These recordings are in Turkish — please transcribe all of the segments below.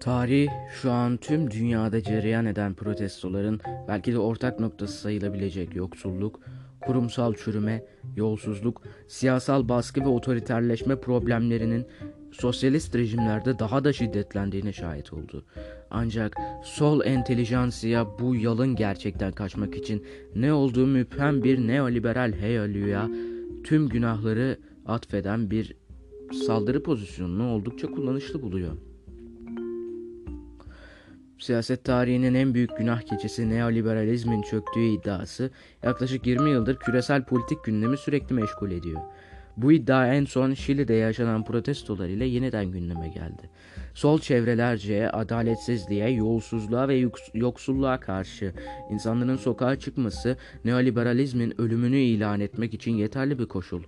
Tarih şu an tüm dünyada cereyan eden protestoların belki de ortak noktası sayılabilecek yoksulluk, kurumsal çürüme, yolsuzluk, siyasal baskı ve otoriterleşme problemlerinin sosyalist rejimlerde daha da şiddetlendiğine şahit oldu. Ancak sol entelijansiya bu yalın gerçekten kaçmak için ne olduğu müphem bir neoliberal heyalüya tüm günahları atfeden bir saldırı pozisyonunu oldukça kullanışlı buluyor. Siyaset tarihinin en büyük günah keçisi neoliberalizmin çöktüğü iddiası yaklaşık 20 yıldır küresel politik gündemi sürekli meşgul ediyor. Bu iddia en son Şili'de yaşanan protestolar ile yeniden gündeme geldi. Sol çevrelerce adaletsizliğe, yolsuzluğa ve yoksulluğa karşı insanların sokağa çıkması neoliberalizmin ölümünü ilan etmek için yeterli bir koşul.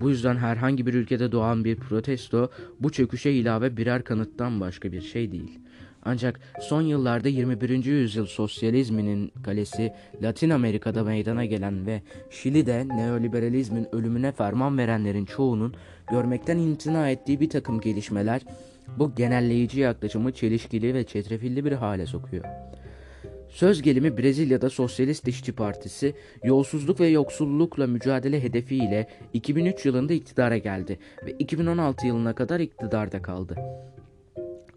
Bu yüzden herhangi bir ülkede doğan bir protesto bu çöküşe ilave birer kanıttan başka bir şey değil. Ancak son yıllarda 21. yüzyıl sosyalizminin kalesi Latin Amerika'da meydana gelen ve Şili'de neoliberalizmin ölümüne ferman verenlerin çoğunun görmekten imtina ettiği bir takım gelişmeler bu genelleyici yaklaşımı çelişkili ve çetrefilli bir hale sokuyor. Söz gelimi Brezilya'da Sosyalist İşçi Partisi yolsuzluk ve yoksullukla mücadele hedefiyle 2003 yılında iktidara geldi ve 2016 yılına kadar iktidarda kaldı.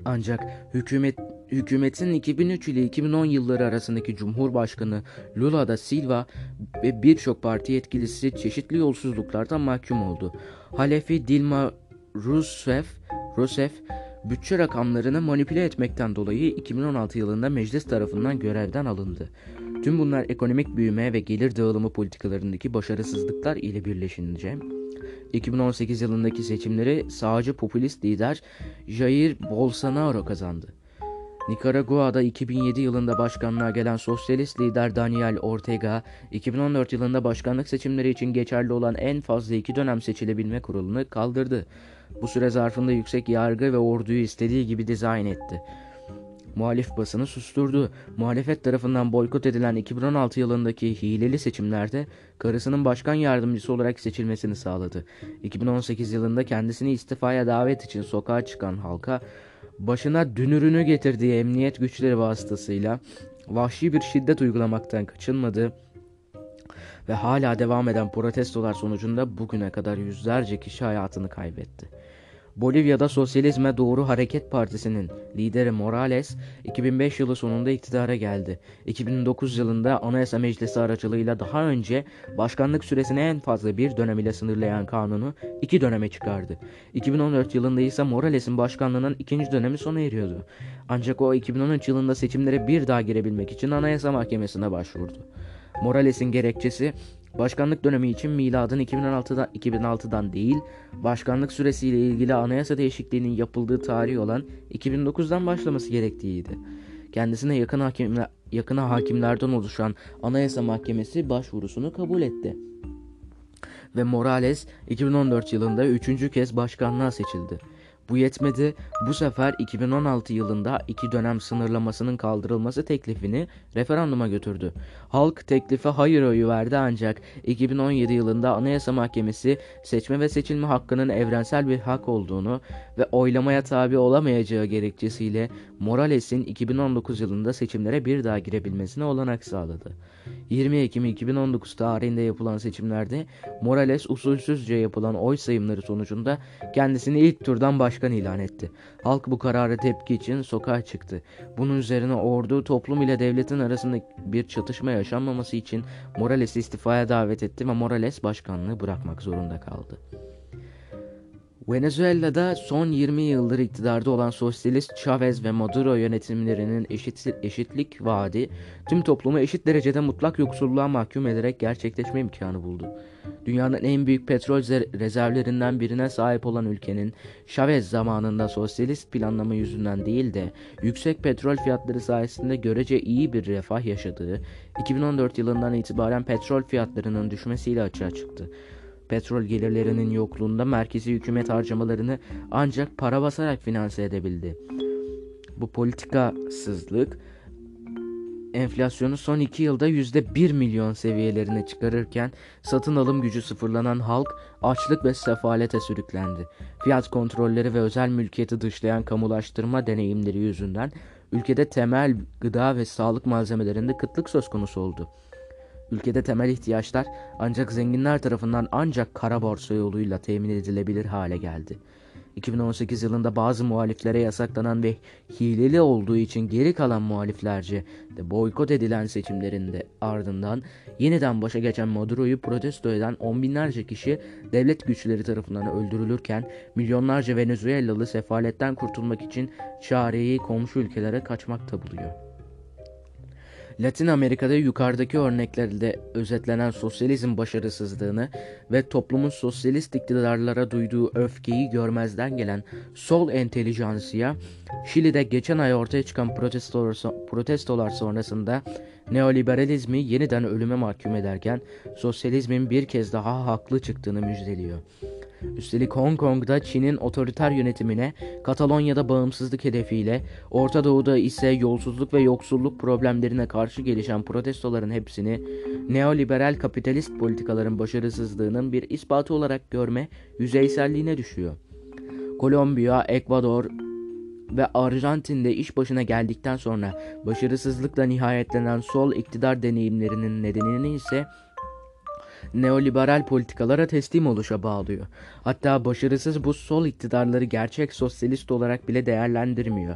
Ancak hükümet hükümetin 2003 ile 2010 yılları arasındaki Cumhurbaşkanı Lula da Silva ve birçok parti yetkilisi çeşitli yolsuzluklardan mahkum oldu. Halefi Dilma Rousseff, Rousseff bütçe rakamlarını manipüle etmekten dolayı 2016 yılında meclis tarafından görevden alındı. Tüm bunlar ekonomik büyüme ve gelir dağılımı politikalarındaki başarısızlıklar ile birleşince 2018 yılındaki seçimleri sağcı popülist lider Jair Bolsonaro kazandı. Nikaragua'da 2007 yılında başkanlığa gelen sosyalist lider Daniel Ortega, 2014 yılında başkanlık seçimleri için geçerli olan en fazla iki dönem seçilebilme kurulunu kaldırdı. Bu süre zarfında yüksek yargı ve orduyu istediği gibi dizayn etti. Muhalif basını susturdu. Muhalefet tarafından boykot edilen 2016 yılındaki hileli seçimlerde karısının başkan yardımcısı olarak seçilmesini sağladı. 2018 yılında kendisini istifaya davet için sokağa çıkan halka başına dünürünü getirdiği emniyet güçleri vasıtasıyla vahşi bir şiddet uygulamaktan kaçınmadı ve hala devam eden protestolar sonucunda bugüne kadar yüzlerce kişi hayatını kaybetti. Bolivya'da Sosyalizme Doğru Hareket Partisi'nin lideri Morales 2005 yılı sonunda iktidara geldi. 2009 yılında Anayasa Meclisi aracılığıyla daha önce başkanlık süresini en fazla bir dönem ile sınırlayan kanunu iki döneme çıkardı. 2014 yılında ise Morales'in başkanlığının ikinci dönemi sona eriyordu. Ancak o 2013 yılında seçimlere bir daha girebilmek için Anayasa Mahkemesi'ne başvurdu. Morales'in gerekçesi Başkanlık dönemi için miladın 2016'dan 2006'dan değil, başkanlık süresiyle ilgili anayasa değişikliğinin yapıldığı tarih olan 2009'dan başlaması gerektiğiydi. Kendisine yakın hakimler, yakına hakimlerden oluşan Anayasa Mahkemesi başvurusunu kabul etti. Ve Morales 2014 yılında üçüncü kez başkanlığa seçildi. Bu yetmedi. Bu sefer 2016 yılında iki dönem sınırlamasının kaldırılması teklifini referanduma götürdü. Halk teklife hayır oyu verdi ancak 2017 yılında Anayasa Mahkemesi seçme ve seçilme hakkının evrensel bir hak olduğunu ve oylamaya tabi olamayacağı gerekçesiyle Morales'in 2019 yılında seçimlere bir daha girebilmesine olanak sağladı. 20 Ekim 2019 tarihinde yapılan seçimlerde Morales usulsüzce yapılan oy sayımları sonucunda kendisini ilk turdan başkan ilan etti. Halk bu karara tepki için sokağa çıktı. Bunun üzerine ordu toplum ile devletin arasında bir çatışma yaşanmaması için Morales'i istifaya davet etti ve Morales başkanlığı bırakmak zorunda kaldı. Venezuela'da son 20 yıldır iktidarda olan sosyalist Chavez ve Maduro yönetimlerinin eşit, eşitlik vaadi tüm toplumu eşit derecede mutlak yoksulluğa mahkum ederek gerçekleşme imkanı buldu. Dünyanın en büyük petrol rezervlerinden birine sahip olan ülkenin Chavez zamanında sosyalist planlama yüzünden değil de yüksek petrol fiyatları sayesinde görece iyi bir refah yaşadığı 2014 yılından itibaren petrol fiyatlarının düşmesiyle açığa çıktı. Petrol gelirlerinin yokluğunda merkezi hükümet harcamalarını ancak para basarak finanse edebildi. Bu politikasızlık enflasyonu son 2 yılda %1 milyon seviyelerine çıkarırken satın alım gücü sıfırlanan halk açlık ve sefalete sürüklendi. Fiyat kontrolleri ve özel mülkiyeti dışlayan kamulaştırma deneyimleri yüzünden ülkede temel gıda ve sağlık malzemelerinde kıtlık söz konusu oldu. Ülkede temel ihtiyaçlar ancak zenginler tarafından ancak kara borsa yoluyla temin edilebilir hale geldi. 2018 yılında bazı muhaliflere yasaklanan ve hileli olduğu için geri kalan muhaliflerce de boykot edilen seçimlerinde ardından yeniden başa geçen Maduro'yu protesto eden on binlerce kişi devlet güçleri tarafından öldürülürken milyonlarca Venezuelalı sefaletten kurtulmak için çareyi komşu ülkelere kaçmakta buluyor. Latin Amerika'da yukarıdaki örneklerde özetlenen sosyalizm başarısızlığını ve toplumun sosyalist iktidarlara duyduğu öfkeyi görmezden gelen sol entelijansiya, Şili'de geçen ay ortaya çıkan protestolar, protestolar sonrasında neoliberalizmi yeniden ölüme mahkum ederken sosyalizmin bir kez daha haklı çıktığını müjdeliyor. Üstelik Hong Kong'da Çin'in otoriter yönetimine, Katalonya'da bağımsızlık hedefiyle, Orta Doğu'da ise yolsuzluk ve yoksulluk problemlerine karşı gelişen protestoların hepsini neoliberal kapitalist politikaların başarısızlığının bir ispatı olarak görme yüzeyselliğine düşüyor. Kolombiya, Ekvador ve Arjantin'de iş başına geldikten sonra başarısızlıkla nihayetlenen sol iktidar deneyimlerinin nedenini ise neoliberal politikalara teslim oluşa bağlıyor. Hatta başarısız bu sol iktidarları gerçek sosyalist olarak bile değerlendirmiyor.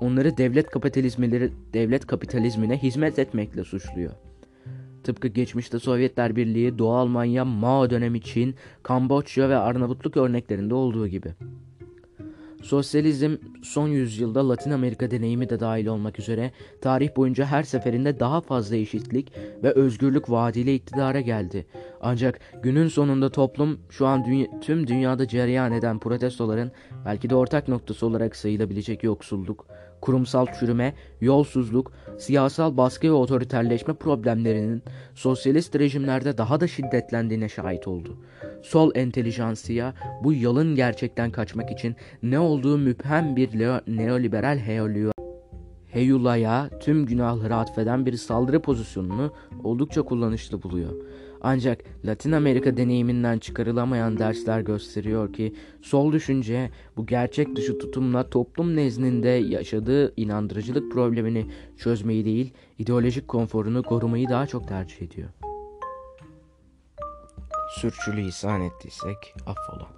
Onları devlet kapitalizmleri devlet kapitalizmine hizmet etmekle suçluyor. Tıpkı geçmişte Sovyetler Birliği, Doğu Almanya, Mao dönemi Çin, Kamboçya ve Arnavutluk örneklerinde olduğu gibi. Sosyalizm son yüzyılda Latin Amerika deneyimi de dahil olmak üzere tarih boyunca her seferinde daha fazla eşitlik ve özgürlük vaadiyle iktidara geldi. Ancak günün sonunda toplum şu an dünya, tüm dünyada cereyan eden protestoların belki de ortak noktası olarak sayılabilecek yoksulluk, kurumsal çürüme, yolsuzluk, siyasal baskı ve otoriterleşme problemlerinin sosyalist rejimlerde daha da şiddetlendiğine şahit oldu. Sol entelijansiya bu yalın gerçekten kaçmak için ne olduğu müphem bir neoliberal heyoluyor Heyula'ya tüm günahları atfeden bir saldırı pozisyonunu oldukça kullanışlı buluyor. Ancak Latin Amerika deneyiminden çıkarılamayan dersler gösteriyor ki sol düşünce bu gerçek dışı tutumla toplum nezdinde yaşadığı inandırıcılık problemini çözmeyi değil, ideolojik konforunu korumayı daha çok tercih ediyor. Sürçülü ihsan ettiysek affola.